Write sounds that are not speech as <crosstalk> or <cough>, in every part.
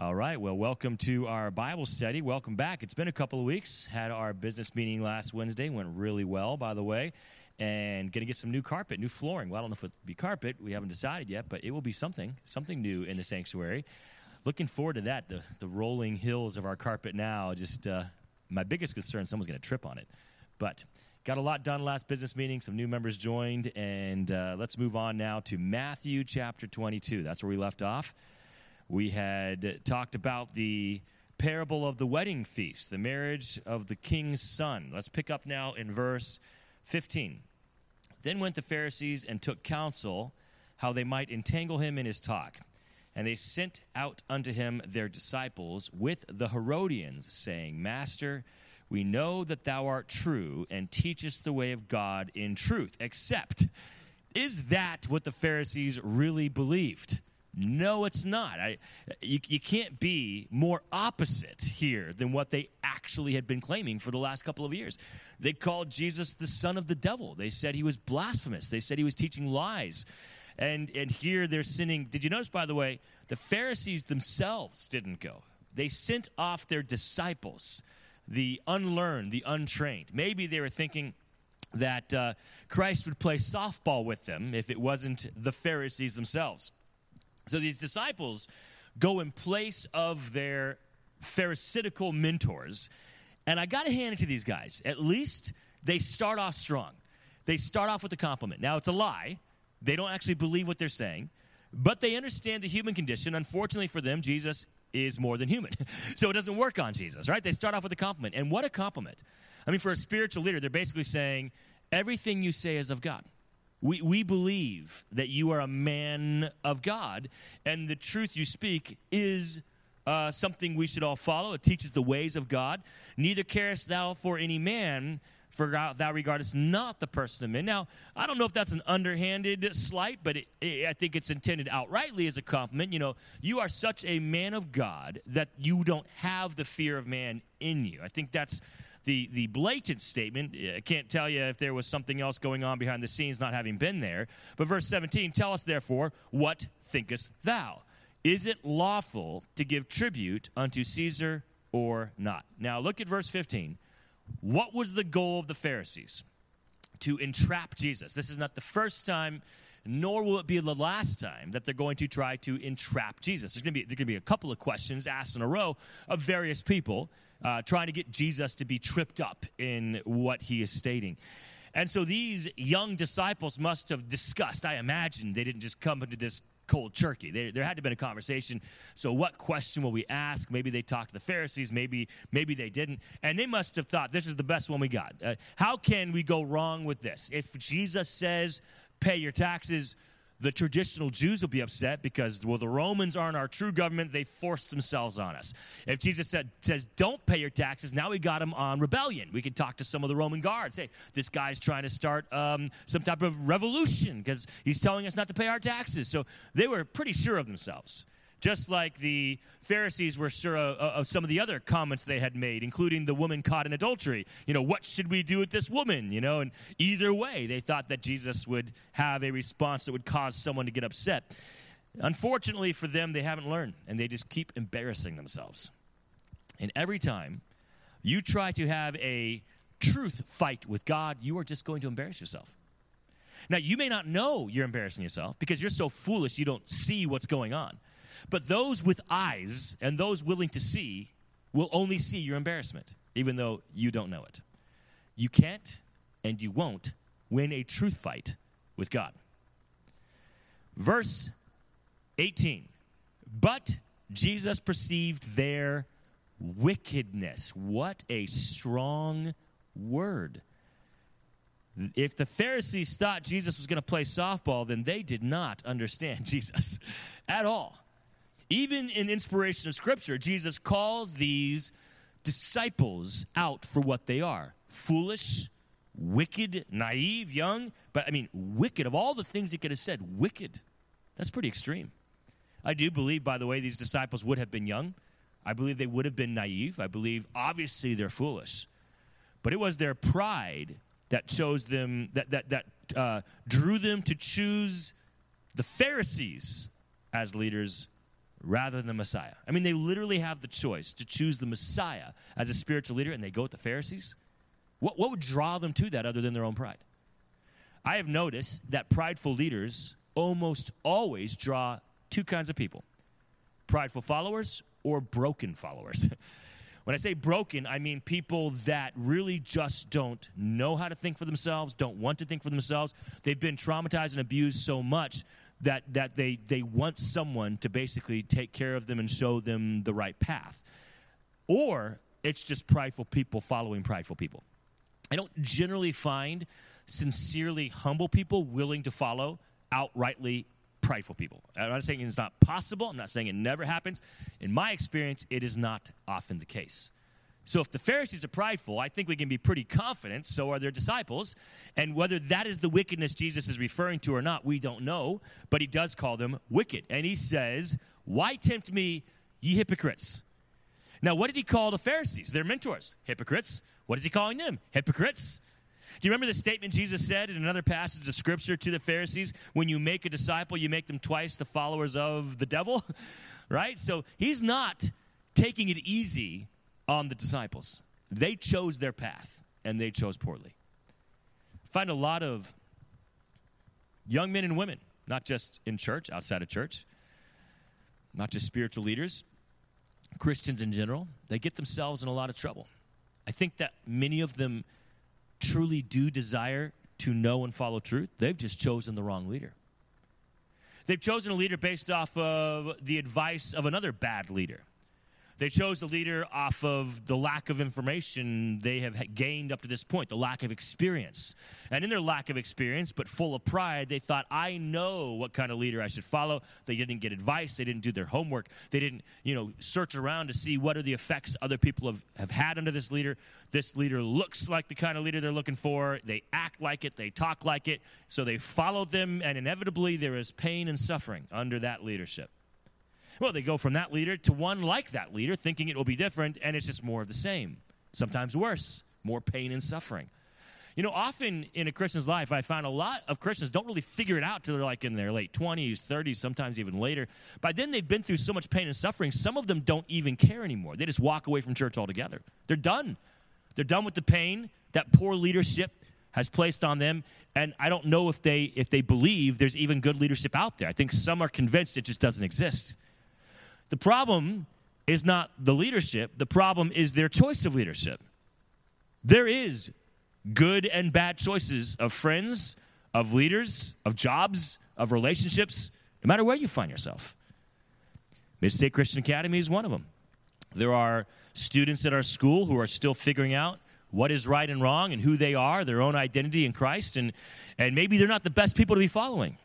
All right. Well, welcome to our Bible study. Welcome back. It's been a couple of weeks. Had our business meeting last Wednesday. Went really well, by the way. And going to get some new carpet, new flooring. Well, I don't know if it'll be carpet. We haven't decided yet, but it will be something, something new in the sanctuary. Looking forward to that. The, the rolling hills of our carpet now. Just uh, my biggest concern: someone's going to trip on it. But got a lot done last business meeting. Some new members joined, and uh, let's move on now to Matthew chapter 22. That's where we left off. We had talked about the parable of the wedding feast, the marriage of the king's son. Let's pick up now in verse 15. Then went the Pharisees and took counsel how they might entangle him in his talk. And they sent out unto him their disciples with the Herodians, saying, Master, we know that thou art true and teachest the way of God in truth. Except, is that what the Pharisees really believed? No, it's not. I, you, you can't be more opposite here than what they actually had been claiming for the last couple of years. They called Jesus the son of the devil. They said he was blasphemous. They said he was teaching lies. And, and here they're sinning. Did you notice, by the way, the Pharisees themselves didn't go? They sent off their disciples, the unlearned, the untrained. Maybe they were thinking, that uh, Christ would play softball with them if it wasn't the Pharisees themselves. So these disciples go in place of their Pharisaical mentors. And I got to hand it to these guys. At least they start off strong. They start off with a compliment. Now, it's a lie. They don't actually believe what they're saying, but they understand the human condition. Unfortunately for them, Jesus is more than human. <laughs> so it doesn't work on Jesus, right? They start off with a compliment. And what a compliment. I mean, for a spiritual leader, they're basically saying, everything you say is of God. We, we believe that you are a man of God, and the truth you speak is uh, something we should all follow. It teaches the ways of God. Neither carest thou for any man, for thou regardest not the person of men. Now, I don't know if that's an underhanded slight, but it, it, I think it's intended outrightly as a compliment. You know, you are such a man of God that you don't have the fear of man in you. I think that's the, the blatant statement. I can't tell you if there was something else going on behind the scenes, not having been there. But verse 17 Tell us therefore, what thinkest thou? Is it lawful to give tribute unto Caesar or not? Now look at verse 15. What was the goal of the Pharisees? To entrap Jesus. This is not the first time nor will it be the last time that they're going to try to entrap Jesus. There's going to be, there's going to be a couple of questions asked in a row of various people uh, trying to get Jesus to be tripped up in what he is stating. And so these young disciples must have discussed. I imagine they didn't just come into this cold turkey. There, there had to have been a conversation. So, what question will we ask? Maybe they talked to the Pharisees. Maybe, maybe they didn't. And they must have thought this is the best one we got. Uh, how can we go wrong with this? If Jesus says, "Pay your taxes," the traditional Jews will be upset because, well, the Romans aren't our true government. They forced themselves on us. If Jesus said, says, don't pay your taxes, now we got him on rebellion. We can talk to some of the Roman guards. Hey, this guy's trying to start um, some type of revolution because he's telling us not to pay our taxes. So they were pretty sure of themselves just like the Pharisees were sure of, some of the other comments they had made, including the woman caught in adultery. You know, what should we do with this woman? You know, and either way, they thought that Jesus would have a response that would cause someone to get upset. Unfortunately for them, they haven't learned, and they just keep embarrassing themselves. And every time you try to have a truth fight with God, you are just going to embarrass yourself. Now, you may not know you're embarrassing yourself because you're so foolish you don't see what's going on. But those with eyes and those willing to see will only see your embarrassment, even though you don't know it. You can't and you won't win a truth fight with God. Verse 18 But Jesus perceived their wickedness. What a strong word. If the Pharisees thought Jesus was going to play softball, then they did not understand <laughs> Jesus at all. Even in inspiration of Scripture, Jesus calls these disciples out for what they are foolish, wicked, naive, young. But I mean, wicked. Of all the things he could have said, wicked. That's pretty extreme. I do believe, by the way, these disciples would have been young. I believe they would have been naive. I believe, obviously, they're foolish. But it was their pride that chose them, that, that, that uh, drew them to choose the Pharisees as leaders rather than the Messiah. I mean, they literally have the choice to choose the Messiah as a spiritual leader, and they go with the Pharisees. What, what would draw them to that other than their own pride? I have noticed that prideful leaders almost always draw two kinds of people prideful followers or broken followers. <laughs> when I say broken, I mean people that really just don't know how to think for themselves, don't want to think for themselves. They've been traumatized and abused so much that, that they, they want someone to basically take care of them and show them the right path. Or it's just prideful people following prideful people. I don't generally find sincerely humble people willing to follow outrightly prideful people. I'm not saying it's not possible. I'm not saying it never happens. In my experience, it is not often the case. So if the Pharisees are prideful, I think we can be pretty confident, so are their disciples. And whether that is the wickedness Jesus is referring to or not, we don't know. But he does call them wicked. And he says, Why tempt me, ye hypocrites? Now, what did he call the Pharisees? Their mentors, hypocrites. What is he calling them? Hypocrites. Do you remember the statement Jesus said in another passage of Scripture to the Pharisees? When you make a disciple, you make them twice the followers of the devil, <laughs> right? So he's not taking it easy on the disciples. They chose their path, and they chose poorly. I find a lot of young men and women, not just in church, outside of church, not just spiritual leaders, Christians in general, they get themselves in a lot of trouble. I think that many of them truly do desire to know and follow truth, they've just chosen the wrong leader. They've chosen a leader based off of the advice of another bad leader. They chose a leader off of the lack of information they have gained up to this point, the lack of experience. And in their lack of experience, but full of pride, they thought, I know what kind of leader I should follow. They didn't get advice. They didn't do their homework. They didn't, you know, search around to see what are the effects other people have, have had under this leader. This leader looks like the kind of leader they're looking for. They act like it. They talk like it. So they followed them, and inevitably there is pain and suffering under that leadership. Well, they go from that leader to one like that leader, thinking it will be different, and it's just more of the same. Sometimes worse, more pain and suffering. You know, often in a Christian's life, I find a lot of Christians don't really figure it out till they're like in their late 20s, 30s, sometimes even later. By then, they've been through so much pain and suffering, some of them don't even care anymore. They just walk away from church altogether. They're done. They're done with the pain that poor leadership has placed on them and i don't know if they if they believe there's even good leadership out there i think some are convinced it just doesn't exist the problem is not the leadership, the problem is their choice of leadership. There is good and bad choices of friends, of leaders, of jobs, of relationships, no matter where you find yourself. Mid State Christian Academy is one of them. There are students at our school who are still figuring out what is right and wrong and who they are, their own identity in Christ, and, and maybe they're not the best people to be following.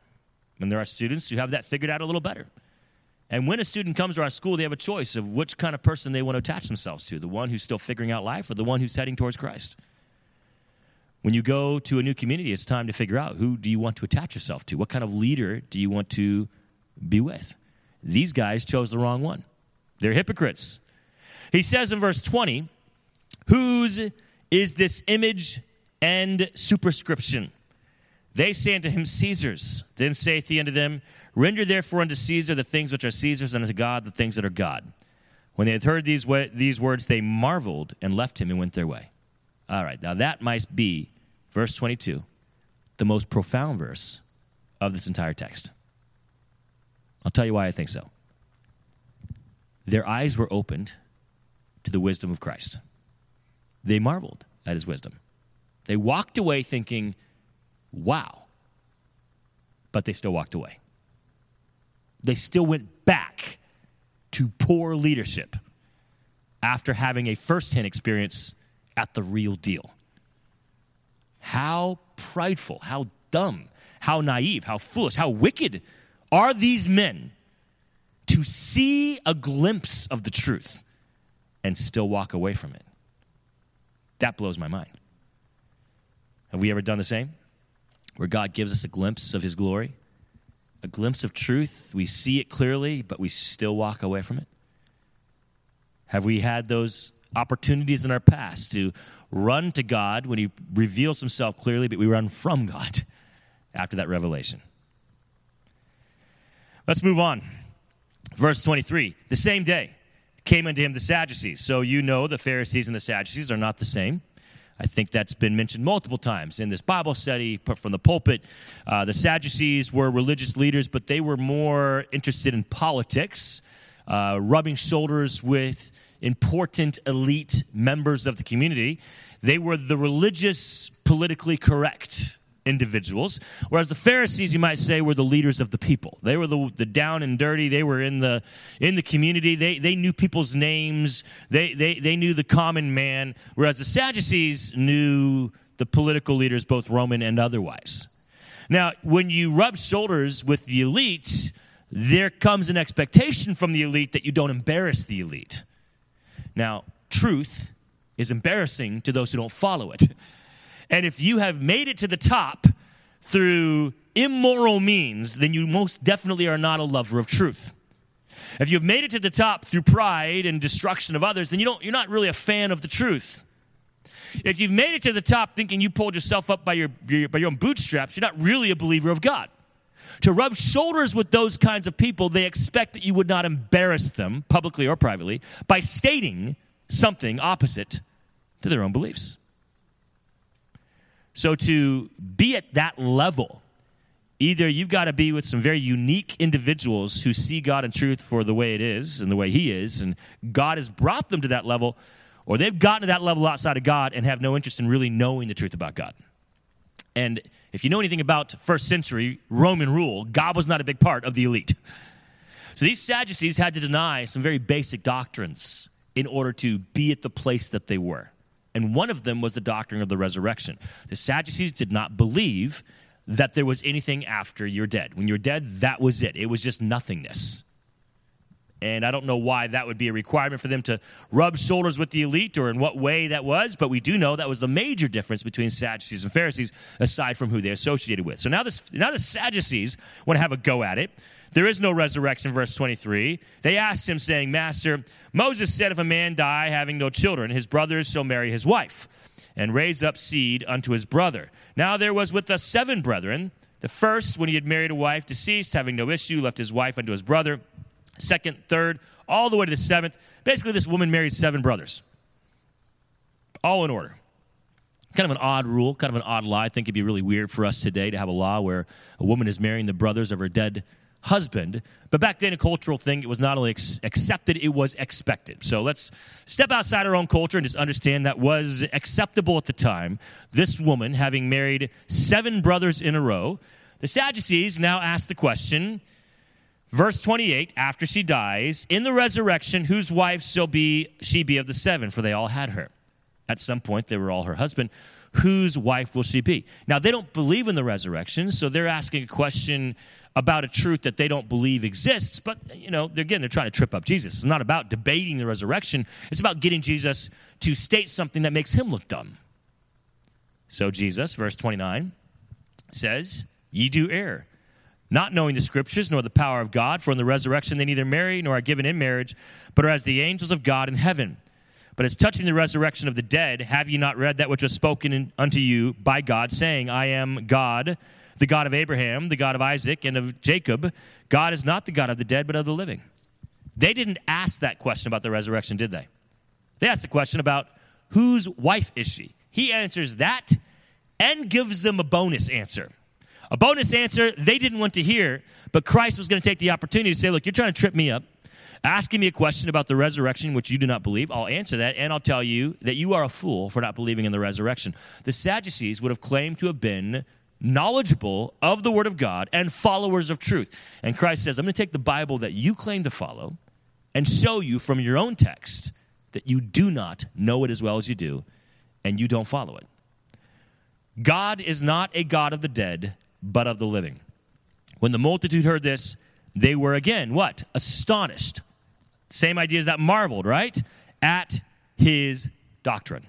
And there are students who have that figured out a little better. And when a student comes to our school, they have a choice of which kind of person they want to attach themselves to the one who's still figuring out life or the one who's heading towards Christ. When you go to a new community, it's time to figure out who do you want to attach yourself to? What kind of leader do you want to be with? These guys chose the wrong one. They're hypocrites. He says in verse 20, Whose is this image and superscription? They say unto him, Caesar's. Then saith he unto them, Render therefore unto Caesar the things which are Caesar's, and unto God the things that are God. When they had heard these, wa- these words, they marveled and left him and went their way. All right, now that might be, verse 22, the most profound verse of this entire text. I'll tell you why I think so. Their eyes were opened to the wisdom of Christ. They marveled at his wisdom. They walked away thinking, wow, but they still walked away they still went back to poor leadership after having a firsthand experience at the real deal. How prideful, how dumb, how naive, how foolish, how wicked are these men to see a glimpse of the truth and still walk away from it? That blows my mind. Have we ever done the same? Where God gives us a glimpse of his glory a glimpse of truth. We see it clearly, but we still walk away from it? Have we had those opportunities in our past to run to God when He reveals Himself clearly, but we run from God <laughs> after that revelation? Let's move on. Verse 23 The same day came unto him the Sadducees. So you know the Pharisees and the Sadducees are not the same. I think that's been mentioned multiple times in this Bible study from the pulpit. Uh, the Sadducees were religious leaders, but they were more interested in politics, uh, rubbing shoulders with important elite members of the community. They were the religious, politically correct individuals. Whereas the Pharisees, you might say, were the leaders of the people. They were the, the down and dirty. They were in the, in the community. They, they knew people's names. They, they, they knew the common man. Whereas the Sadducees knew the political leaders, both Roman and otherwise. Now, when you rub shoulders with the elite, there comes an expectation from the elite that you don't embarrass the elite. Now, truth is embarrassing to those who don't follow it. And if you have made it to the top through immoral means, then you most definitely are not a lover of truth. If you've made it to the top through pride and destruction of others, then you don't, you're not really a fan of the truth. If you've made it to the top thinking you pulled yourself up by your, your, by your own bootstraps, you're not really a believer of God. To rub shoulders with those kinds of people, they expect that you would not embarrass them, publicly or privately, by stating something opposite to their own beliefs. So to be at that level, either you've got to be with some very unique individuals who see God and truth for the way it is and the way He is, and God has brought them to that level, or they've gotten to that level outside of God and have no interest in really knowing the truth about God. And if you know anything about first century Roman rule, God was not a big part of the elite. So these Sadducees had to deny some very basic doctrines in order to be at the place that they were and one of them was the doctrine of the resurrection. The Sadducees did not believe that there was anything after you're dead. When you're dead, that was it, it was just nothingness. And I don't know why that would be a requirement for them to rub shoulders with the elite or in what way that was, but we do know that was the major difference between Sadducees and Pharisees, aside from who they associated with. So now, this, now the Sadducees want to have a go at it. There is no resurrection, verse 23. They asked him, saying, Master, Moses said, If a man die having no children, his brothers shall marry his wife, and raise up seed unto his brother. Now there was with us seven brethren. The first, when he had married a wife, deceased, having no issue, left his wife unto his brother. Second, third, all the way to the seventh. Basically, this woman married seven brothers, all in order kind of an odd rule, kind of an odd law. I think it'd be really weird for us today to have a law where a woman is marrying the brothers of her dead husband. But back then, a cultural thing, it was not only ex- accepted, it was expected. So let's step outside our own culture and just understand that was acceptable at the time. This woman, having married seven brothers in a row, the Sadducees now ask the question, verse 28, after she dies, in the resurrection, whose wife shall be she be of the seven? For they all had her. At some point, they were all her husband whose wife will she be? Now, they don't believe in the resurrection, so they're asking a question about a truth that they don't believe exists. But, you know, they're, again, they're trying to trip up Jesus. It's not about debating the resurrection, it's about getting Jesus to state something that makes him look dumb. So, Jesus, verse 29, says, Ye do err, not knowing the scriptures nor the power of God, for in the resurrection they neither marry nor are given in marriage, but are as the angels of God in heaven. But as touching the resurrection of the dead, have ye not read that which was spoken in, unto you by God, saying, I am God the God of Abraham, the God of Isaac, and of Jacob. God is not the God of the dead, but of the living. They didn't ask that question about the resurrection, did they? They asked the question about whose wife is she? He answers that and gives them a bonus answer. A bonus answer they didn't want to hear, but Christ was going to take the opportunity to say, Look, you're trying to trip me up, asking me a question about the resurrection, which you do not believe. I'll answer that, and I'll tell you that you are a fool for not believing in the resurrection. The Sadducees would have claimed to have been knowledgeable of the Word of God and followers of truth. And Christ says, I'm going to take the Bible that you claim to follow and show you from your own text that you do not know it as well as you do and you don't follow it. God is not a God of the dead, but of the living. When the multitude heard this, they were again what? Astonished. Same idea as that marveled, right? At his doctrine.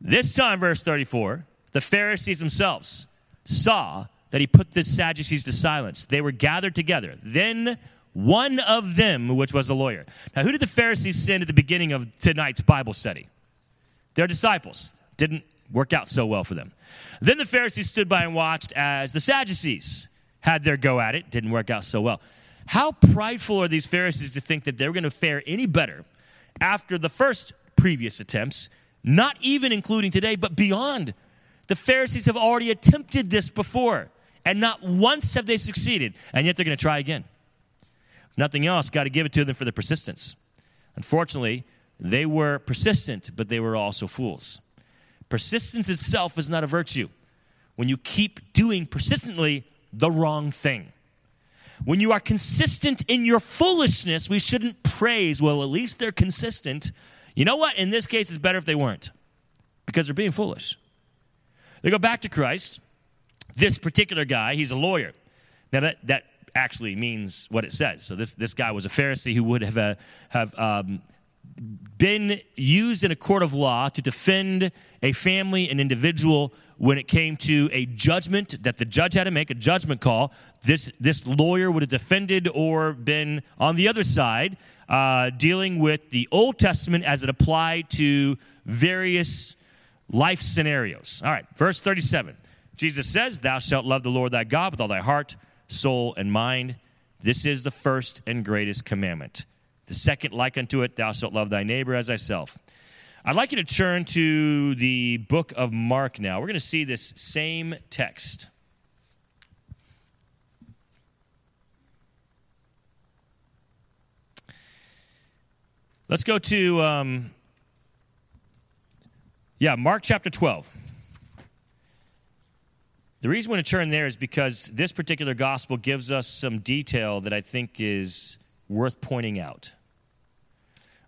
This time, verse 34, the Pharisees themselves saw that he put the Sadducees to silence. They were gathered together. Then one of them, which was a lawyer. Now, who did the Pharisees send at the beginning of tonight's Bible study? Their disciples. Didn't work out so well for them. Then the Pharisees stood by and watched as the Sadducees had their go at it. Didn't work out so well. How prideful are these Pharisees to think that they're going to fare any better after the first previous attempts, not even including today, but beyond? The Pharisees have already attempted this before, and not once have they succeeded, and yet they're going to try again. Nothing else, got to give it to them for their persistence. Unfortunately, they were persistent, but they were also fools. Persistence itself is not a virtue. When you keep doing persistently the wrong thing. When you are consistent in your foolishness, we shouldn't praise, well, at least they're consistent. You know what? In this case, it's better if they weren't because they're being foolish. They go back to Christ. This particular guy, he's a lawyer. Now, that, that actually means what it says. So, this, this guy was a Pharisee who would have, uh, have um, been used in a court of law to defend a family, an individual, when it came to a judgment that the judge had to make, a judgment call. This, this lawyer would have defended or been on the other side, uh, dealing with the Old Testament as it applied to various life scenarios. All right, verse 37. Jesus says, Thou shalt love the Lord thy God with all thy heart, soul, and mind. This is the first and greatest commandment. The second, like unto it, thou shalt love thy neighbor as thyself. I'd like you to turn to the book of Mark now. We're going to see this same text. Let's go to, um, yeah, Mark chapter 12. The reason we're going to turn there is because this particular gospel gives us some detail that I think is worth pointing out.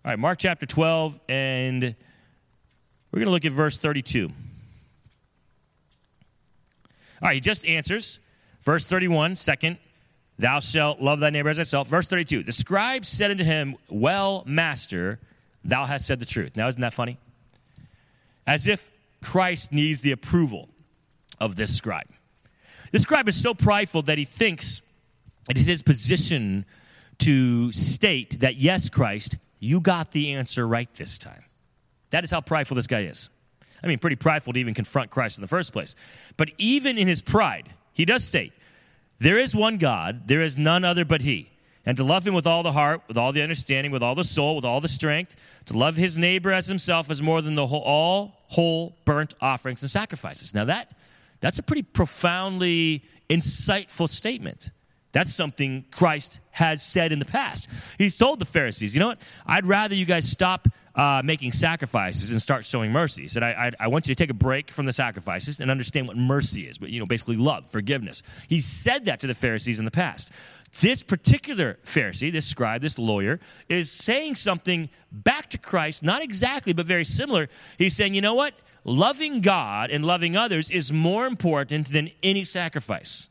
All right, Mark chapter 12, and we're going to look at verse 32. All right, he just answers. Verse 31, second, thou shalt love thy neighbor as thyself. Verse 32, the scribe said unto him, Well, master, thou hast said the truth. Now, isn't that funny? As if Christ needs the approval of this scribe. This scribe is so prideful that he thinks it is his position to state that, yes, Christ, you got the answer right this time. That is how prideful this guy is. I mean, pretty prideful to even confront Christ in the first place. But even in his pride, he does state, There is one God, there is none other but He. And to love Him with all the heart, with all the understanding, with all the soul, with all the strength, to love His neighbor as Himself is more than the whole, all whole burnt offerings and sacrifices. Now, that, that's a pretty profoundly insightful statement. That's something Christ has said in the past. He's told the Pharisees, you know what? I'd rather you guys stop uh, making sacrifices and start showing mercy. He said, I, I, I, want you to take a break from the sacrifices and understand what mercy is, but, you know, basically love, forgiveness. He said that to the Pharisees in the past. This particular Pharisee, this scribe, this lawyer, is saying something back to Christ, not exactly, but very similar. He's saying, you know what? Loving God and loving others is more important than any sacrifice.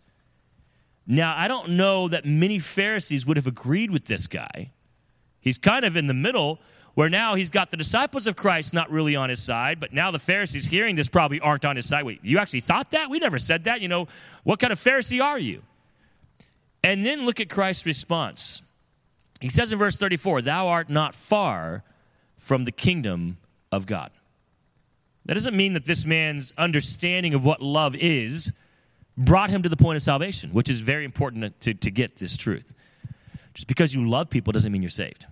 Now, I don't know that many Pharisees would have agreed with this guy. He's kind of in the middle where now he's got the disciples of Christ not really on his side, but now the Pharisees hearing this probably aren't on his side. Wait, you actually thought that? We never said that. You know, what kind of Pharisee are you? And then look at Christ's response. He says in verse 34, Thou art not far from the kingdom of God. That doesn't mean that this man's understanding of what love is brought him to the point of salvation, which is very important to, to get this truth. Just because you love people doesn't mean you're saved.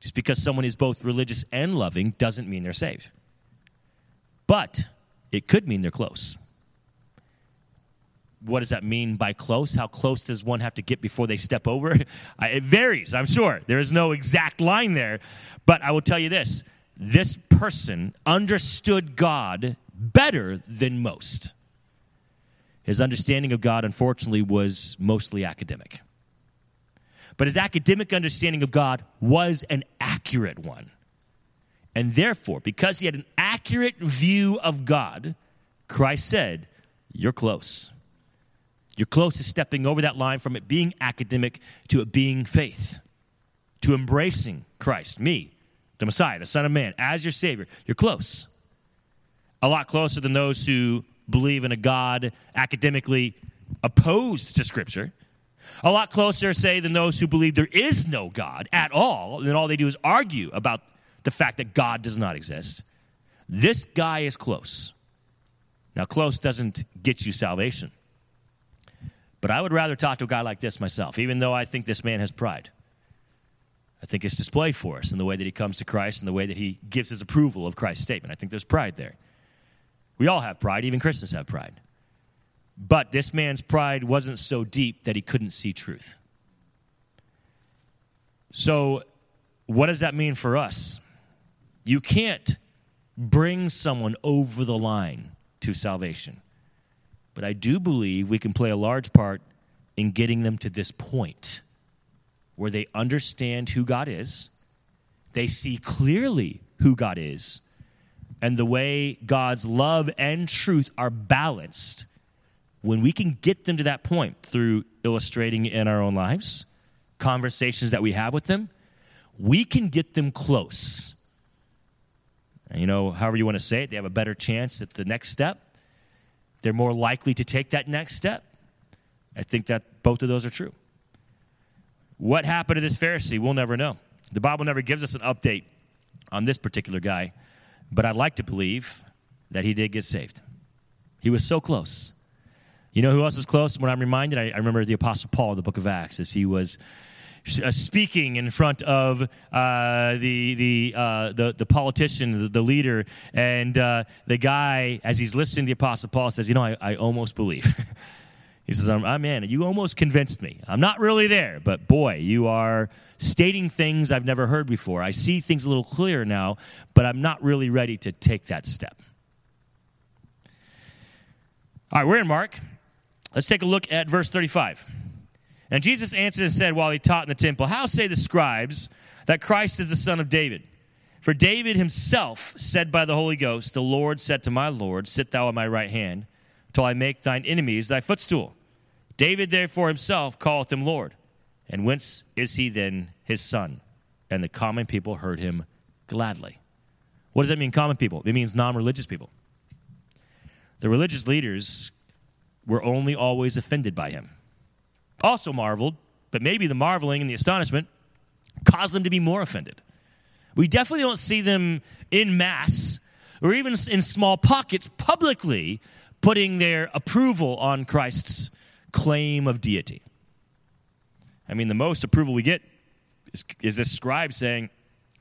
Just because someone is both religious and loving doesn't mean they're saved. But it could mean they're close. What does that mean by close? How close does one have to get before they step over? <laughs> it varies, I'm sure. There is no exact line there. But I will tell you this this person understood God better than most. His understanding of God, unfortunately, was mostly academic. But his academic understanding of God was an accurate one. And therefore, because he had an accurate view of God, Christ said, You're close. You're close to stepping over that line from it being academic to it being faith, to embracing Christ, me, the Messiah, the Son of Man, as your Savior. You're close. A lot closer than those who believe in a God academically opposed to Scripture. A lot closer, say, than those who believe there is no God at all, and all they do is argue about the fact that God does not exist. This guy is close. Now, close doesn't get you salvation, But I would rather talk to a guy like this myself, even though I think this man has pride. I think it's displayed for us in the way that he comes to Christ and the way that he gives his approval of Christ's statement. I think there's pride there. We all have pride, even Christians have pride. But this man's pride wasn't so deep that he couldn't see truth. So, what does that mean for us? You can't bring someone over the line to salvation. But I do believe we can play a large part in getting them to this point where they understand who God is, they see clearly who God is, and the way God's love and truth are balanced. When we can get them to that point through illustrating in our own lives, conversations that we have with them, we can get them close. And you know, however you want to say it, they have a better chance at the next step. They're more likely to take that next step. I think that both of those are true. What happened to this Pharisee? We'll never know. The Bible never gives us an update on this particular guy, but I'd like to believe that he did get saved. He was so close. You know who else is close? When I'm reminded, I, I remember the Apostle Paul the book of Acts as he was uh, speaking in front of uh, the the, uh, the the politician, the, the leader, and uh, the guy, as he's listening to the Apostle Paul, says, "You know, I, I almost believe." <laughs> He says, I'm, I'm in. You almost convinced me. I'm not really there, but boy, you are stating things I've never heard before. I see things a little clearer now, but I'm not really ready to take that step. All right, we're in Mark. Let's take a look at verse 35. And Jesus answered and said while he taught in the temple, How say the scribes that Christ is the son of David? For David himself said by the Holy Ghost, The Lord said to my Lord, Sit thou at my right hand, till I make thine enemies thy footstool. David therefore himself calleth him Lord. And whence is he then his son? And the common people heard him gladly. What does that mean, common people? It means non religious people. The religious leaders were only always offended by him. Also marveled, but maybe the marveling and the astonishment caused them to be more offended. We definitely don't see them in mass or even in small pockets publicly putting their approval on Christ's claim of deity. I mean, the most approval we get is, is this scribe saying,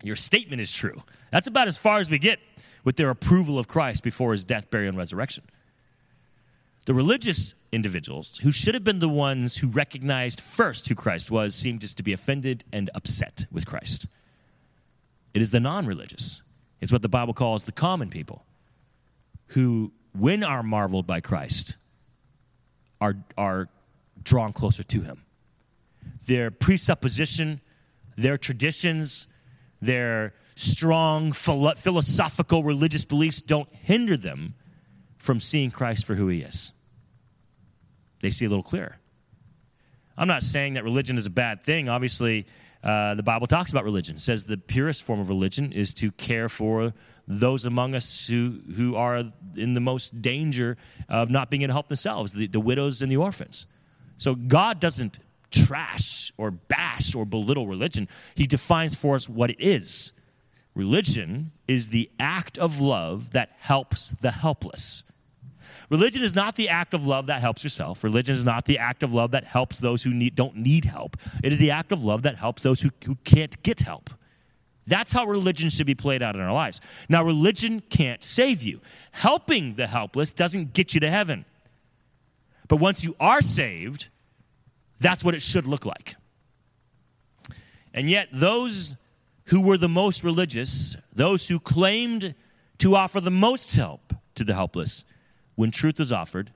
Your statement is true. That's about as far as we get with their approval of Christ before his death, burial, and resurrection. The religious individuals, who should have been the ones who recognized first who Christ was, seemed just to be offended and upset with Christ. It is the non religious, it's what the Bible calls the common people, who, when are marveled by Christ, are, are drawn closer to him. Their presupposition, their traditions, their strong philosophical religious beliefs don't hinder them from seeing Christ for who he is. They see a little clearer. I'm not saying that religion is a bad thing. Obviously, uh, the Bible talks about religion. It says the purest form of religion is to care for those among us who, who are in the most danger of not being able to help themselves, the, the widows and the orphans. So God doesn't trash or bash or belittle religion, He defines for us what it is. Religion is the act of love that helps the helpless. Religion is not the act of love that helps yourself. Religion is not the act of love that helps those who need, don't need help. It is the act of love that helps those who, who can't get help. That's how religion should be played out in our lives. Now, religion can't save you. Helping the helpless doesn't get you to heaven. But once you are saved, that's what it should look like. And yet, those who were the most religious, those who claimed to offer the most help to the helpless, when truth was offered,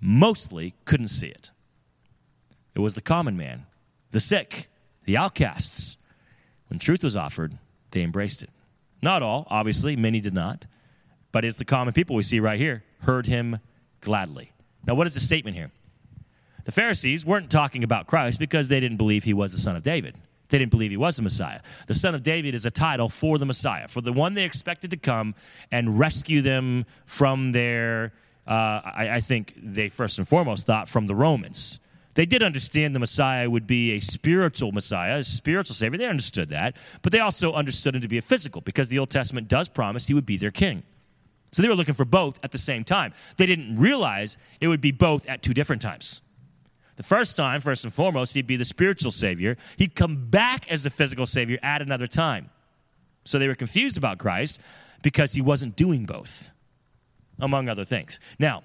mostly couldn't see it. It was the common man, the sick, the outcasts when truth was offered, they embraced it. Not all, obviously, many did not, but it's the common people we see right here heard him gladly. Now, what is the statement here? The Pharisees weren't talking about Christ because they didn't believe he was the son of David. They didn't believe he was the Messiah. The son of David is a title for the Messiah, for the one they expected to come and rescue them from their, uh, I, I think they first and foremost thought from the Romans. They did understand the Messiah would be a spiritual Messiah, a spiritual Savior. They understood that. But they also understood him to be a physical because the Old Testament does promise he would be their king. So they were looking for both at the same time. They didn't realize it would be both at two different times. The first time, first and foremost, he'd be the spiritual Savior. He'd come back as the physical Savior at another time. So they were confused about Christ because he wasn't doing both, among other things. Now,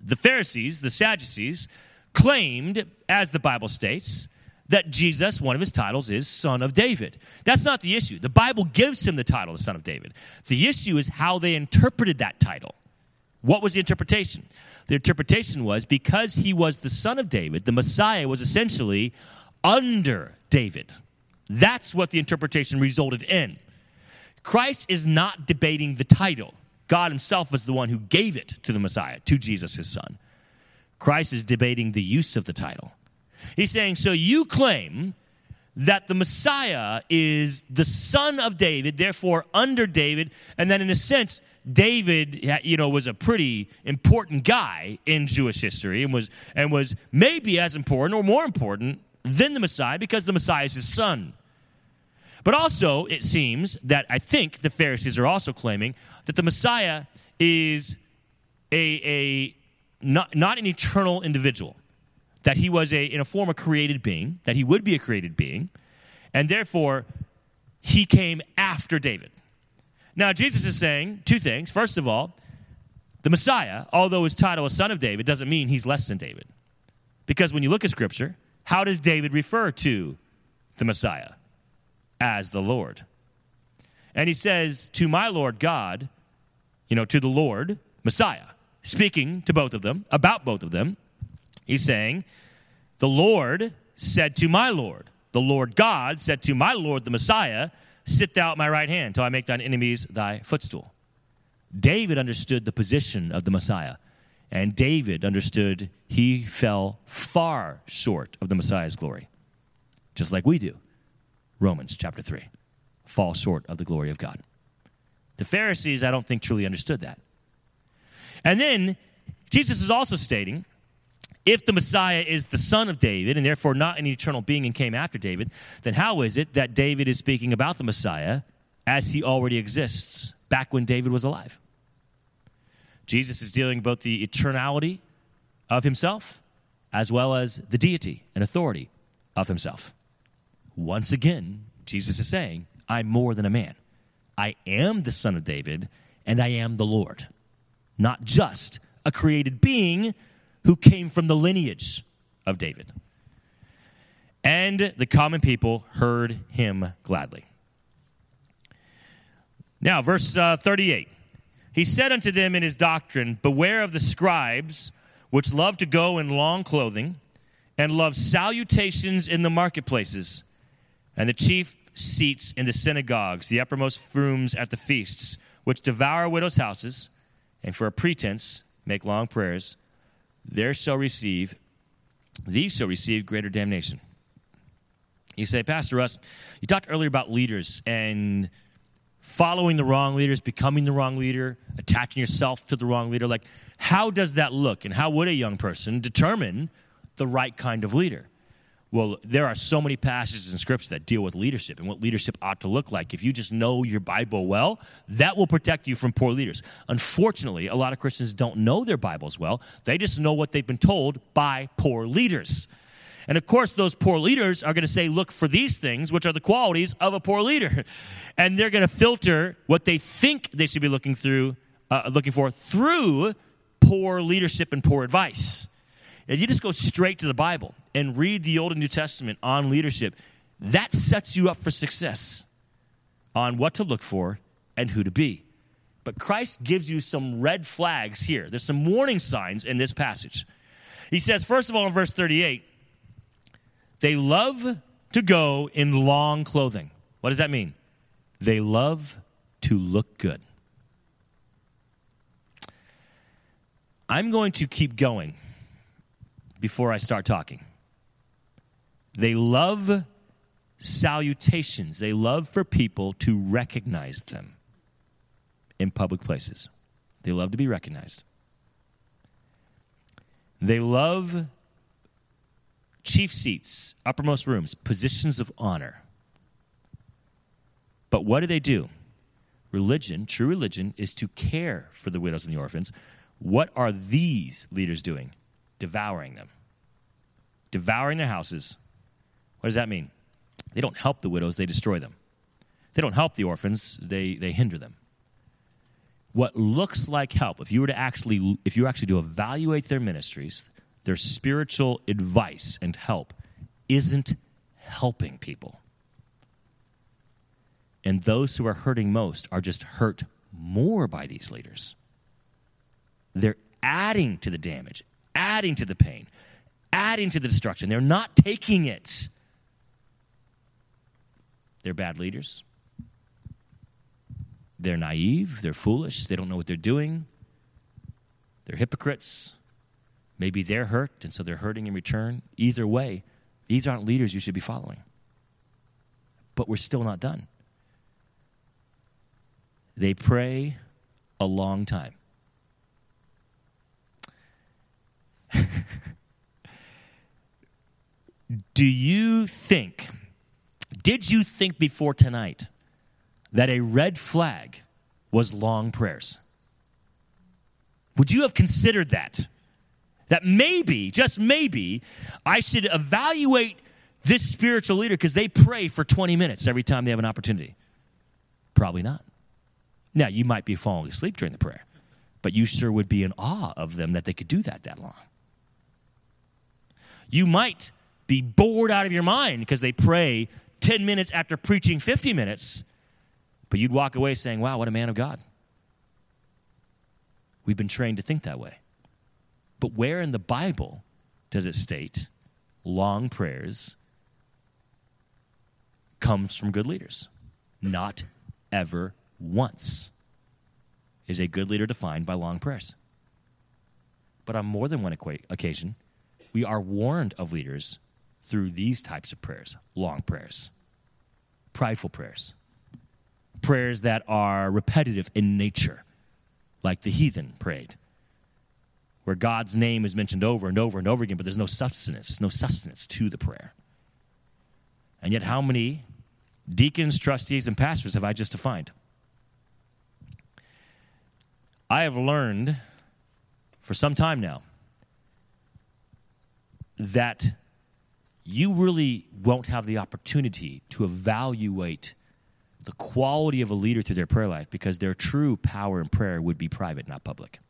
the Pharisees, the Sadducees, claimed, as the Bible states, that Jesus, one of his titles, is Son of David. That's not the issue. The Bible gives him the title the Son of David. The issue is how they interpreted that title. What was the interpretation? The interpretation was because he was the son of David, the Messiah was essentially under David. That's what the interpretation resulted in. Christ is not debating the title. God himself was the one who gave it to the Messiah, to Jesus, his son. Christ is debating the use of the title. He's saying, So you claim that the Messiah is the son of David, therefore under David, and then in a sense, David, you know, was a pretty important guy in Jewish history and was and was maybe as important or more important than the Messiah because the Messiah is his son. But also, it seems that I think the Pharisees are also claiming that the Messiah is a, a not, not an eternal individual, that he was a in a form a created being, that he would be a created being, and therefore he came after David. Now, Jesus is saying two things. First of all, the Messiah, although his title is Son of David, doesn't mean he's less than David. Because when you look at Scripture, how does David refer to the Messiah? As the Lord. And he says, To my Lord God, you know, to the Lord, Messiah, speaking to both of them, about both of them, he's saying, The Lord said to my Lord, the Lord God said to my Lord, the Messiah, Sit thou at my right hand till I make thine enemies thy footstool. David understood the position of the Messiah, and David understood he fell far short of the Messiah's glory, just like we do. Romans chapter 3 fall short of the glory of God. The Pharisees, I don't think, truly understood that. And then Jesus is also stating if the Messiah is the son of David and therefore not an eternal being and came after David, then how is it that David is speaking about the Messiah as he already exists back when David was alive? Jesus is dealing both the eternality of himself as well as the deity and authority of himself. Once again, Jesus is saying, I'm more than a man. I am the son of David and I am the Lord, not just a created being who came from the lineage of David. And the common people heard him gladly. Now, verse uh, 38. He said unto them in his doctrine, Beware of the scribes, which love to go in long clothing, and love salutations in the marketplaces, and the chief seats in the synagogues, the uppermost rooms at the feasts, which devour widows' houses, and for a pretense make long prayers there shall receive, these shall receive greater damnation. You say, Pastor Russ, you talked earlier about leaders and following the wrong leaders, becoming the wrong leader, attaching yourself to the wrong leader. Like, how does that look? And how would a young person determine the right kind of leader? Well, there are so many passages in Scripture that deal with leadership and what leadership ought to look like. If you just know your Bible well, that will protect you from poor leaders. Unfortunately, a lot of Christians don't know their Bibles well, they just know what they've been told by poor leaders. And of course, those poor leaders are going to say, look for these things, which are the qualities of a poor leader. <laughs> And they're going to filter what they think they should be looking through, uh, looking for through poor leadership and poor advice. If you just go straight to the Bible and read the Old and New Testament on leadership, that sets you up for success on what to look for and who to be. But Christ gives you some red flags here. There's some warning signs in this passage. He says, first of all, in verse 38, they love to go in long clothing. What does that mean? They love to look good. I'm going to keep going before I start talking. They love salutations, they love for people to recognize them in public places. They love to be recognized. They love chief seats, uppermost rooms, positions of honor. But what do they do? Religion, true religion, is to care for the widows and the orphans. What are these leaders doing? Devouring them. devouring their houses. What does that mean? They don't help the widows, they destroy them. They don't help the orphans, they, they hinder them. What looks like help, if you were to actually if you were actually to evaluate their ministries, their spiritual advice and help isn't helping people. And those who are hurting most are just hurt more by these leaders. They're adding to the damage, adding to the pain, adding to the destruction. They're not taking it. They're bad leaders. They're naive. They're foolish. They don't know what they're doing. They're hypocrites. Maybe they're hurt, and so they're hurting in return. Either way, these aren't leaders you should be following. But we're still not done. They pray a long time. <laughs> Do you think, did you think before tonight that a red flag was long prayers? Would you have considered that? That maybe, just maybe, I should evaluate this spiritual leader because they pray for 20 minutes every time they have an opportunity? Probably not. Now, you might be falling asleep during the prayer, but you sure would be in awe of them that they could do that that long. You might be bored out of your mind because they pray 10 minutes after preaching 50 minutes, but you'd walk away saying, Wow, what a man of God. We've been trained to think that way. But where in the Bible does it state long prayers comes from good leaders? Not ever once is a good leader defined by long prayers. But on more than one occasion, we are warned of leaders through these types of prayers long prayers, prideful prayers, prayers that are repetitive in nature, like the heathen prayed, where God's name is mentioned over and over and over again, but there's no substance, no sustenance to the prayer. And yet, how many deacons, trustees, and pastors have I just defined? I have learned for some time now that you really won't have the opportunity to evaluate the quality of a leader through their prayer life because their true power in prayer would be private, not public.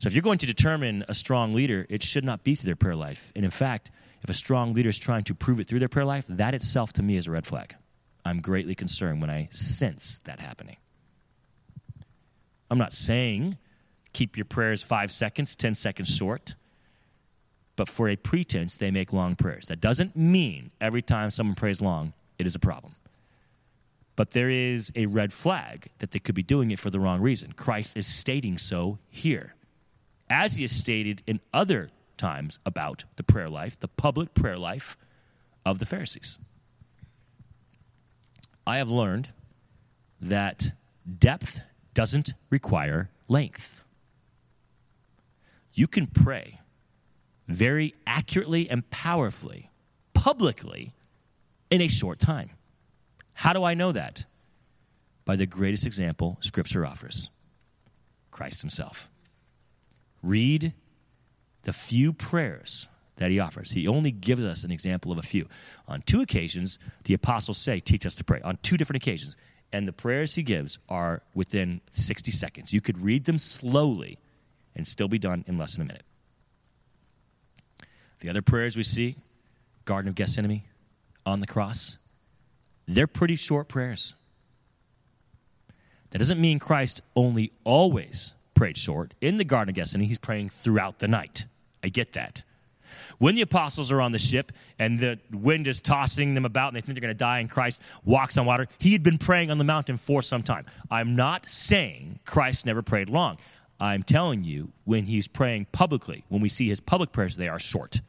So if you're going to determine a strong leader, it should not be through their prayer life. And in fact, if a strong leader is trying to prove it through their prayer life, that itself to me is a red flag. I'm greatly concerned when I sense that happening. I'm not saying keep your prayers five seconds, 10 seconds short, but for a pretense, they make long prayers. That doesn't mean every time someone prays long, it is a problem. But there is a red flag that they could be doing it for the wrong reason. Christ is stating so here, as he has stated in other times about the prayer life, the public prayer life of the Pharisees. I have learned that depth doesn't require length. You can pray very accurately and powerfully, publicly, in a short time. How do I know that? By the greatest example Scripture offers Christ Himself. Read the few prayers that he offers. He only gives us an example of a few. On two occasions, the apostles say, Teach us to pray. On two different occasions. And the prayers he gives are within 60 seconds. You could read them slowly and still be done in less than a minute. The other prayers we see, Garden of Gethsemane, on the cross, they're pretty short prayers. That doesn't mean Christ only always prayed short. In the Garden of Gethsemane, he's praying throughout the night. I get that. When the apostles are on the ship and the wind is tossing them about and they think they're going to die and Christ walks on water, he had been praying on the mountain for some time. I'm not saying Christ never prayed long. I'm telling you, when he's praying publicly, when we see his public prayers, they are short.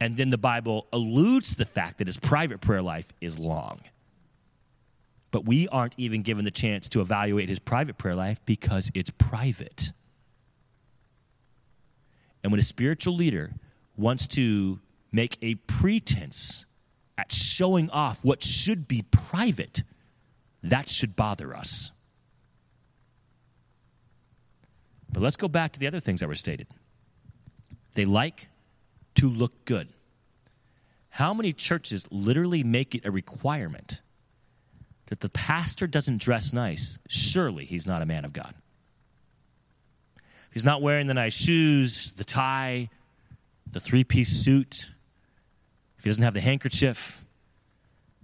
And then the Bible alludes to the fact that his private prayer life is long. But we aren't even given the chance to evaluate his private prayer life because it's private. And when a spiritual leader wants to make a pretense at showing off what should be private, that should bother us. But let's go back to the other things that were stated. They like to look good. How many churches literally make it a requirement that the pastor doesn't dress nice? Surely he's not a man of God. If he's not wearing the nice shoes, the tie, the three piece suit, if he doesn't have the handkerchief,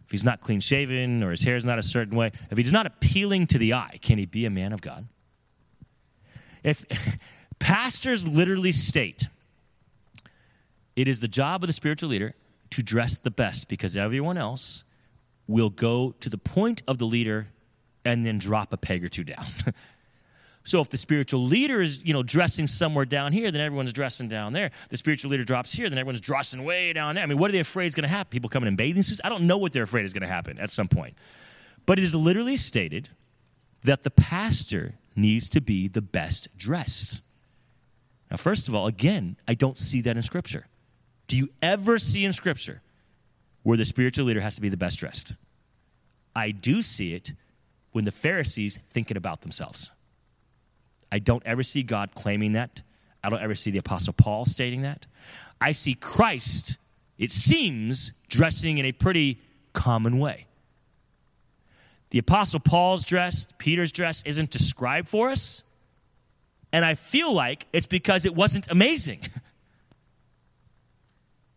if he's not clean shaven or his hair is not a certain way, if he's not appealing to the eye, can he be a man of God? If <laughs> pastors literally state it is the job of the spiritual leader to dress the best because everyone else will go to the point of the leader and then drop a peg or two down. <laughs> So if the spiritual leader is, you know, dressing somewhere down here, then everyone's dressing down there. The spiritual leader drops here, then everyone's dressing way down there. I mean, what are they afraid is going to happen? People coming in bathing suits? I don't know what they're afraid is going to happen at some point. But it is literally stated that the pastor needs to be the best dressed. Now, first of all, again, I don't see that in Scripture. Do you ever see in Scripture where the spiritual leader has to be the best dressed? I do see it when the Pharisees thinking about themselves. I don't ever see God claiming that. I don't ever see the Apostle Paul stating that. I see Christ, it seems, dressing in a pretty common way. The Apostle Paul's dress, Peter's dress, isn't described for us. And I feel like it's because it wasn't amazing. <laughs>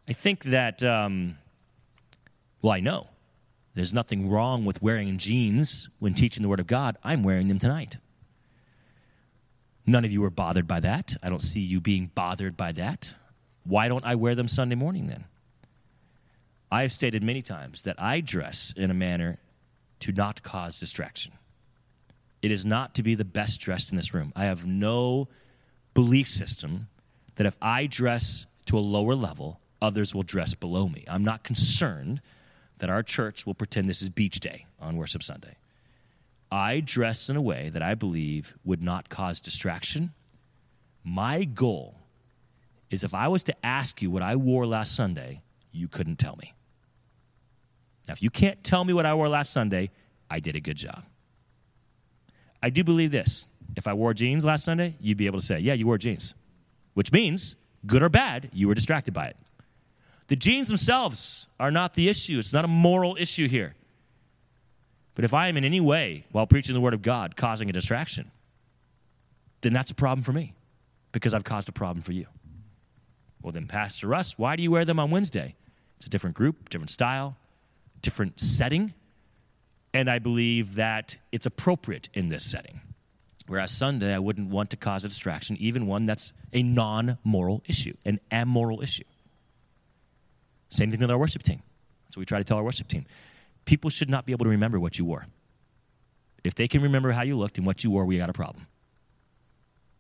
I think that, um, well, I know there's nothing wrong with wearing jeans when teaching the Word of God. I'm wearing them tonight. None of you are bothered by that. I don't see you being bothered by that. Why don't I wear them Sunday morning then? I have stated many times that I dress in a manner to not cause distraction. It is not to be the best dressed in this room. I have no belief system that if I dress to a lower level, others will dress below me. I'm not concerned that our church will pretend this is beach day on Worship Sunday. I dress in a way that I believe would not cause distraction. My goal is if I was to ask you what I wore last Sunday, you couldn't tell me. Now, if you can't tell me what I wore last Sunday, I did a good job. I do believe this. If I wore jeans last Sunday, you'd be able to say, yeah, you wore jeans, which means, good or bad, you were distracted by it. The jeans themselves are not the issue, it's not a moral issue here. But if I am in any way, while preaching the Word of God, causing a distraction, then that's a problem for me because I've caused a problem for you. Well, then, Pastor Russ, why do you wear them on Wednesday? It's a different group, different style, different setting. And I believe that it's appropriate in this setting. Whereas Sunday, I wouldn't want to cause a distraction, even one that's a non moral issue, an amoral issue. Same thing with our worship team. What we try to tell our worship team people should not be able to remember what you wore. If they can remember how you looked and what you wore, we got a problem.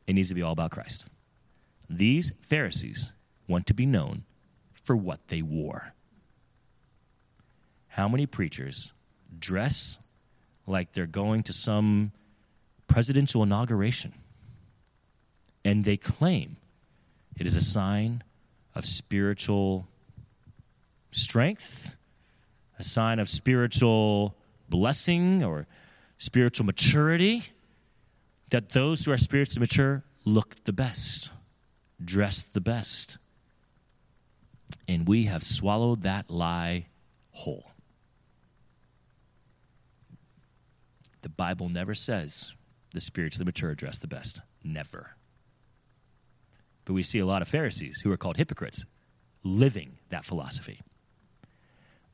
It needs to be all about Christ. These Pharisees want to be known for what they wore. How many preachers dress like they're going to some presidential inauguration and they claim it is a sign of spiritual strength a sign of spiritual blessing or spiritual maturity, that those who are spiritually mature look the best, dress the best. And we have swallowed that lie whole. The Bible never says the spiritually mature dress the best. Never. But we see a lot of Pharisees who are called hypocrites living that philosophy.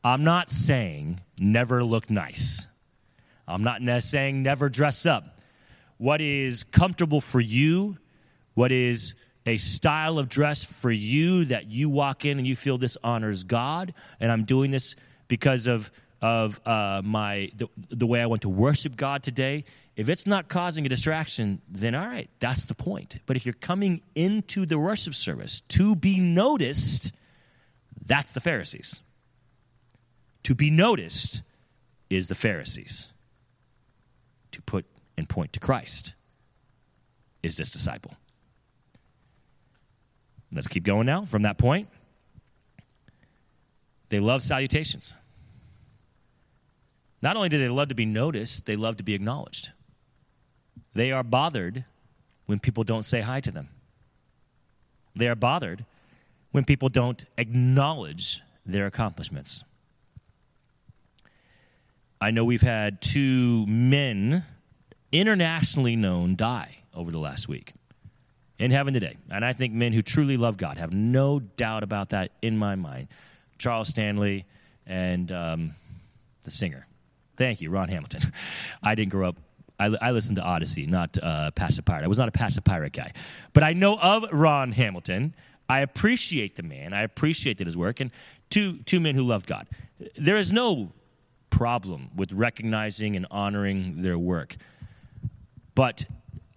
I'm not saying never look nice. I'm not saying never dress up. What is comfortable for you, what is a style of dress for you that you walk in and you feel this honors God, and I'm doing this because of of uh, my the, the way I want to worship God today. If it's not causing a distraction, then all right, that's the point. But if you're coming into the worship service to be noticed, that's the Pharisees to be noticed is the Pharisees. To put and point to Christ is this disciple. Let's keep going now from that point. They love salutations. Not only do they love to be noticed, they love to be acknowledged. They are bothered when people don't say hi to them. They are bothered when people don't acknowledge their accomplishments. I know we've had two men internationally known die over the last week in heaven today. And I think men who truly love God have no doubt about that in my mind. Charles Stanley and um, the singer. Thank you, Ron Hamilton. I didn't grow up. I, I listened to Odyssey, not uh, Patch the Pirate. I was not a Patch the Pirate guy. But I know of Ron Hamilton. I appreciate the man. I appreciated his work. And two, two men who love God. There is no problem with recognizing and honoring their work. But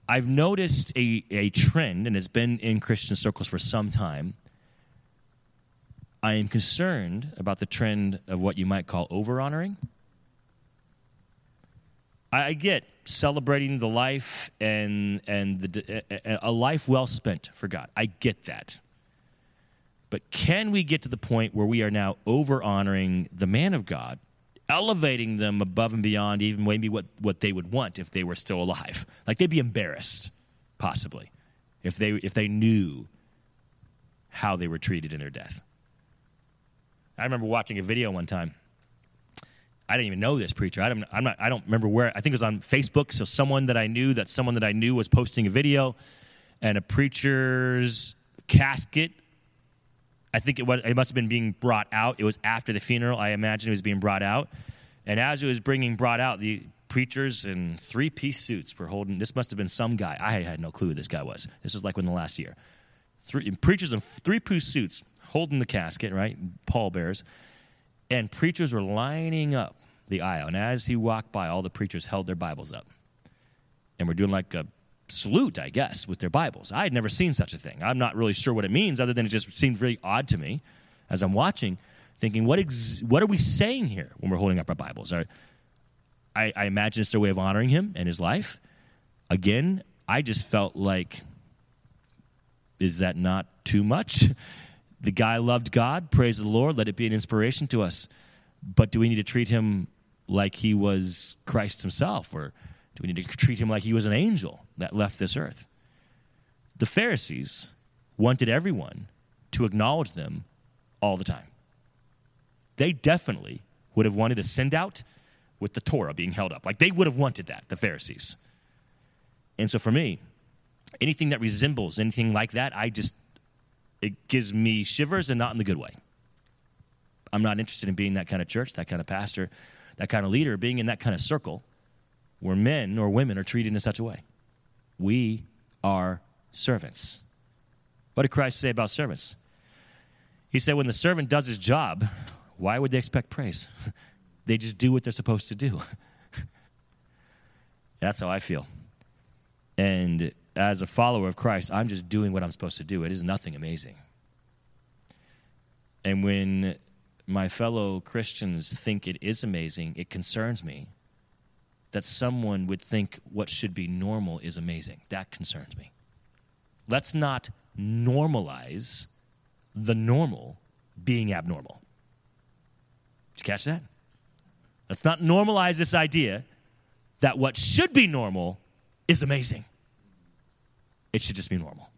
I've noticed a, a trend, and it's been in Christian circles for some time. I am concerned about the trend of what you might call over honoring. I get celebrating the life and, and the, a life well spent for God. I get that. But can we get to the point where we are now over honoring the man of God elevating them above and beyond even maybe what, what they would want if they were still alive. Like they'd be embarrassed, possibly, if they, if they knew how they were treated in their death. I remember watching a video one time. I didn't even know this preacher. I don't, I'm not, I don't remember where. I think it was on Facebook. So someone that I knew, that someone that I knew was posting a video, and a preacher's casket I think it was it must have been being brought out. It was after the funeral. I imagine it was being brought out. And as it was bringing brought out, the preachers in three piece suits were holding. This must have been some guy. I had no clue who this guy was. This was like in the last year. Three preachers in three piece suits holding the casket, right? pallbearers, and preachers were lining up the aisle. And as he walked by, all the preachers held their Bibles up, and we're doing like a salute, I guess, with their Bibles. I had never seen such a thing. I'm not really sure what it means, other than it just seemed very odd to me as I'm watching, thinking, what, ex- what are we saying here when we're holding up our Bibles? Are, I, I imagine it's their way of honoring him and his life. Again, I just felt like, is that not too much? The guy loved God, praise the Lord, let it be an inspiration to us. But do we need to treat him like he was Christ himself? Or do we need to treat him like he was an angel that left this earth? The Pharisees wanted everyone to acknowledge them all the time. They definitely would have wanted to send out with the Torah being held up. Like they would have wanted that, the Pharisees. And so for me, anything that resembles anything like that, I just, it gives me shivers and not in the good way. I'm not interested in being that kind of church, that kind of pastor, that kind of leader, being in that kind of circle where men or women are treated in such a way. We are servants. What did Christ say about servants? He said, when the servant does his job, why would they expect praise? <laughs> they just do what they're supposed to do. <laughs> That's how I feel. And as a follower of Christ, I'm just doing what I'm supposed to do. It is nothing amazing. And when my fellow Christians think it is amazing, it concerns me that someone would think what should be normal is amazing. That concerns me. Let's not normalize the normal being abnormal. Did you catch that? Let's not normalize this idea that what should be normal is amazing. It should just be normal.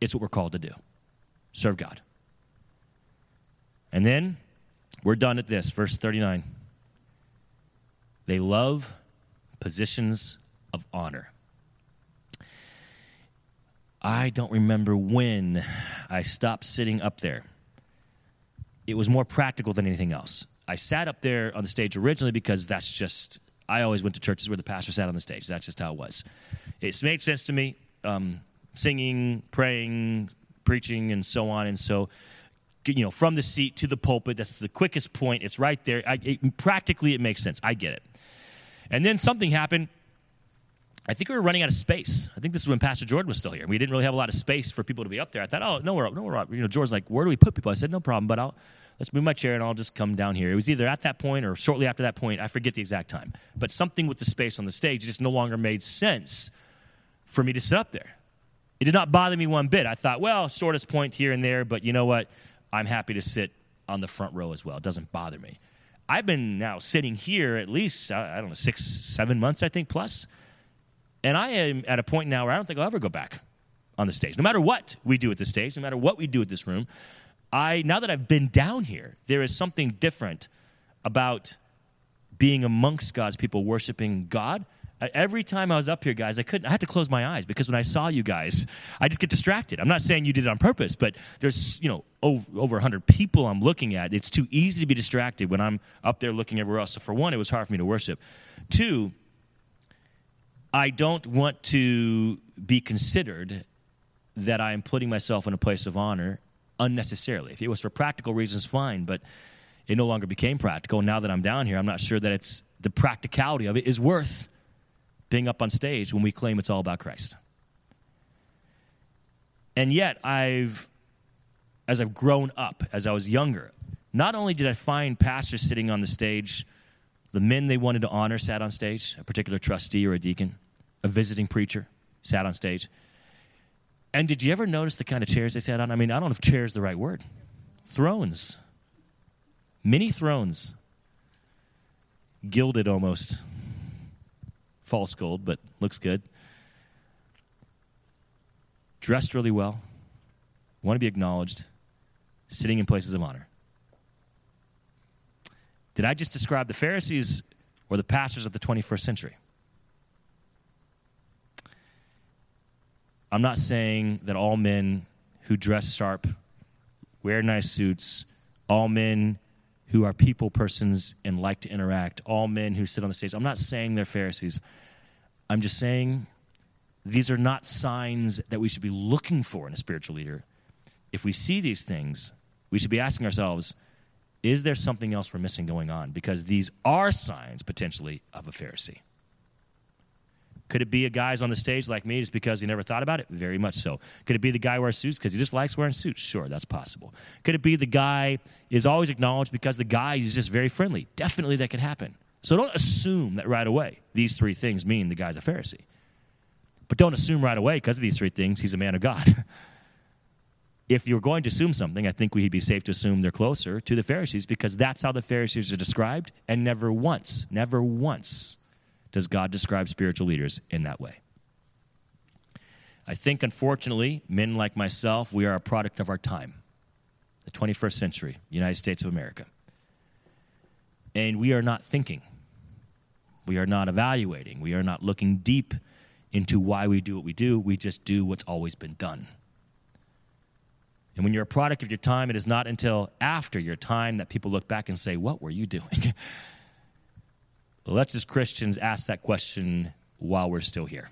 It's what we're called to do serve God. And then we're done at this, verse 39. They love positions of honor. I don't remember when I stopped sitting up there. It was more practical than anything else. I sat up there on the stage originally because that's just, I always went to churches where the pastor sat on the stage. That's just how it was. It's made sense to me, um, singing, praying, preaching, and so on. And so, you know, from the seat to the pulpit, that's the quickest point. It's right there. I, it, practically, it makes sense. I get it. And then something happened. I think we were running out of space. I think this is when Pastor Jordan was still here. We didn't really have a lot of space for people to be up there. I thought, oh, no, we're, no, we're, you know, George's like, where do we put people? I said, no problem, but I'll, let's move my chair and I'll just come down here. It was either at that point or shortly after that point. I forget the exact time. But something with the space on the stage just no longer made sense for me to sit up there. It did not bother me one bit. I thought, well, shortest point here and there, but you know what? I'm happy to sit on the front row as well. It doesn't bother me. I've been now sitting here at least, I don't know, six, seven months, I think, plus. And I am at a point now where I don't think I'll ever go back on the stage. No matter what we do at the stage, no matter what we do at this room, I now that I've been down here, there is something different about being amongst God's people, worshiping God. Every time I was up here, guys, I couldn't. I had to close my eyes because when I saw you guys, I just get distracted. I'm not saying you did it on purpose, but there's you know over, over 100 people I'm looking at. It's too easy to be distracted when I'm up there looking everywhere else. So for one, it was hard for me to worship. Two, I don't want to be considered that I am putting myself in a place of honor unnecessarily. If it was for practical reasons, fine, but it no longer became practical. Now that I'm down here, I'm not sure that it's the practicality of it is worth being up on stage when we claim it's all about Christ. And yet, I've, as I've grown up, as I was younger, not only did I find pastors sitting on the stage, the men they wanted to honor sat on stage, a particular trustee or a deacon, a visiting preacher sat on stage. And did you ever notice the kind of chairs they sat on? I mean, I don't know if chair is the right word. Thrones. Many thrones. Gilded almost. False gold, but looks good. Dressed really well. Want to be acknowledged. Sitting in places of honor. Did I just describe the Pharisees or the pastors of the 21st century? I'm not saying that all men who dress sharp, wear nice suits, all men who are people persons and like to interact, all men who sit on the stage, I'm not saying they're Pharisees. I'm just saying these are not signs that we should be looking for in a spiritual leader. If we see these things, we should be asking ourselves, is there something else we're missing going on? Because these are signs potentially of a Pharisee. Could it be a guy's on the stage like me just because he never thought about it? Very much so. Could it be the guy wears suits because he just likes wearing suits? Sure, that's possible. Could it be the guy is always acknowledged because the guy is just very friendly? Definitely that could happen. So don't assume that right away these three things mean the guy's a Pharisee. But don't assume right away because of these three things he's a man of God. <laughs> if you're going to assume something, I think we'd be safe to assume they're closer to the Pharisees because that's how the Pharisees are described, and never once, never once does God describe spiritual leaders in that way. I think, unfortunately, men like myself, we are a product of our time, the 21st century, United States of America. And we are not thinking, we are not evaluating, we are not looking deep into why we do what we do. We just do what's always been done. And when you're a product of your time, it is not until after your time that people look back and say, What were you doing? <laughs> let's as Christians ask that question while we're still here,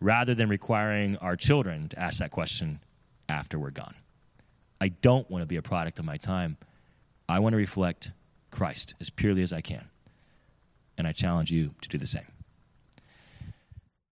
rather than requiring our children to ask that question after we're gone. I don't want to be a product of my time. I want to reflect Christ as purely as I can. And I challenge you to do the same.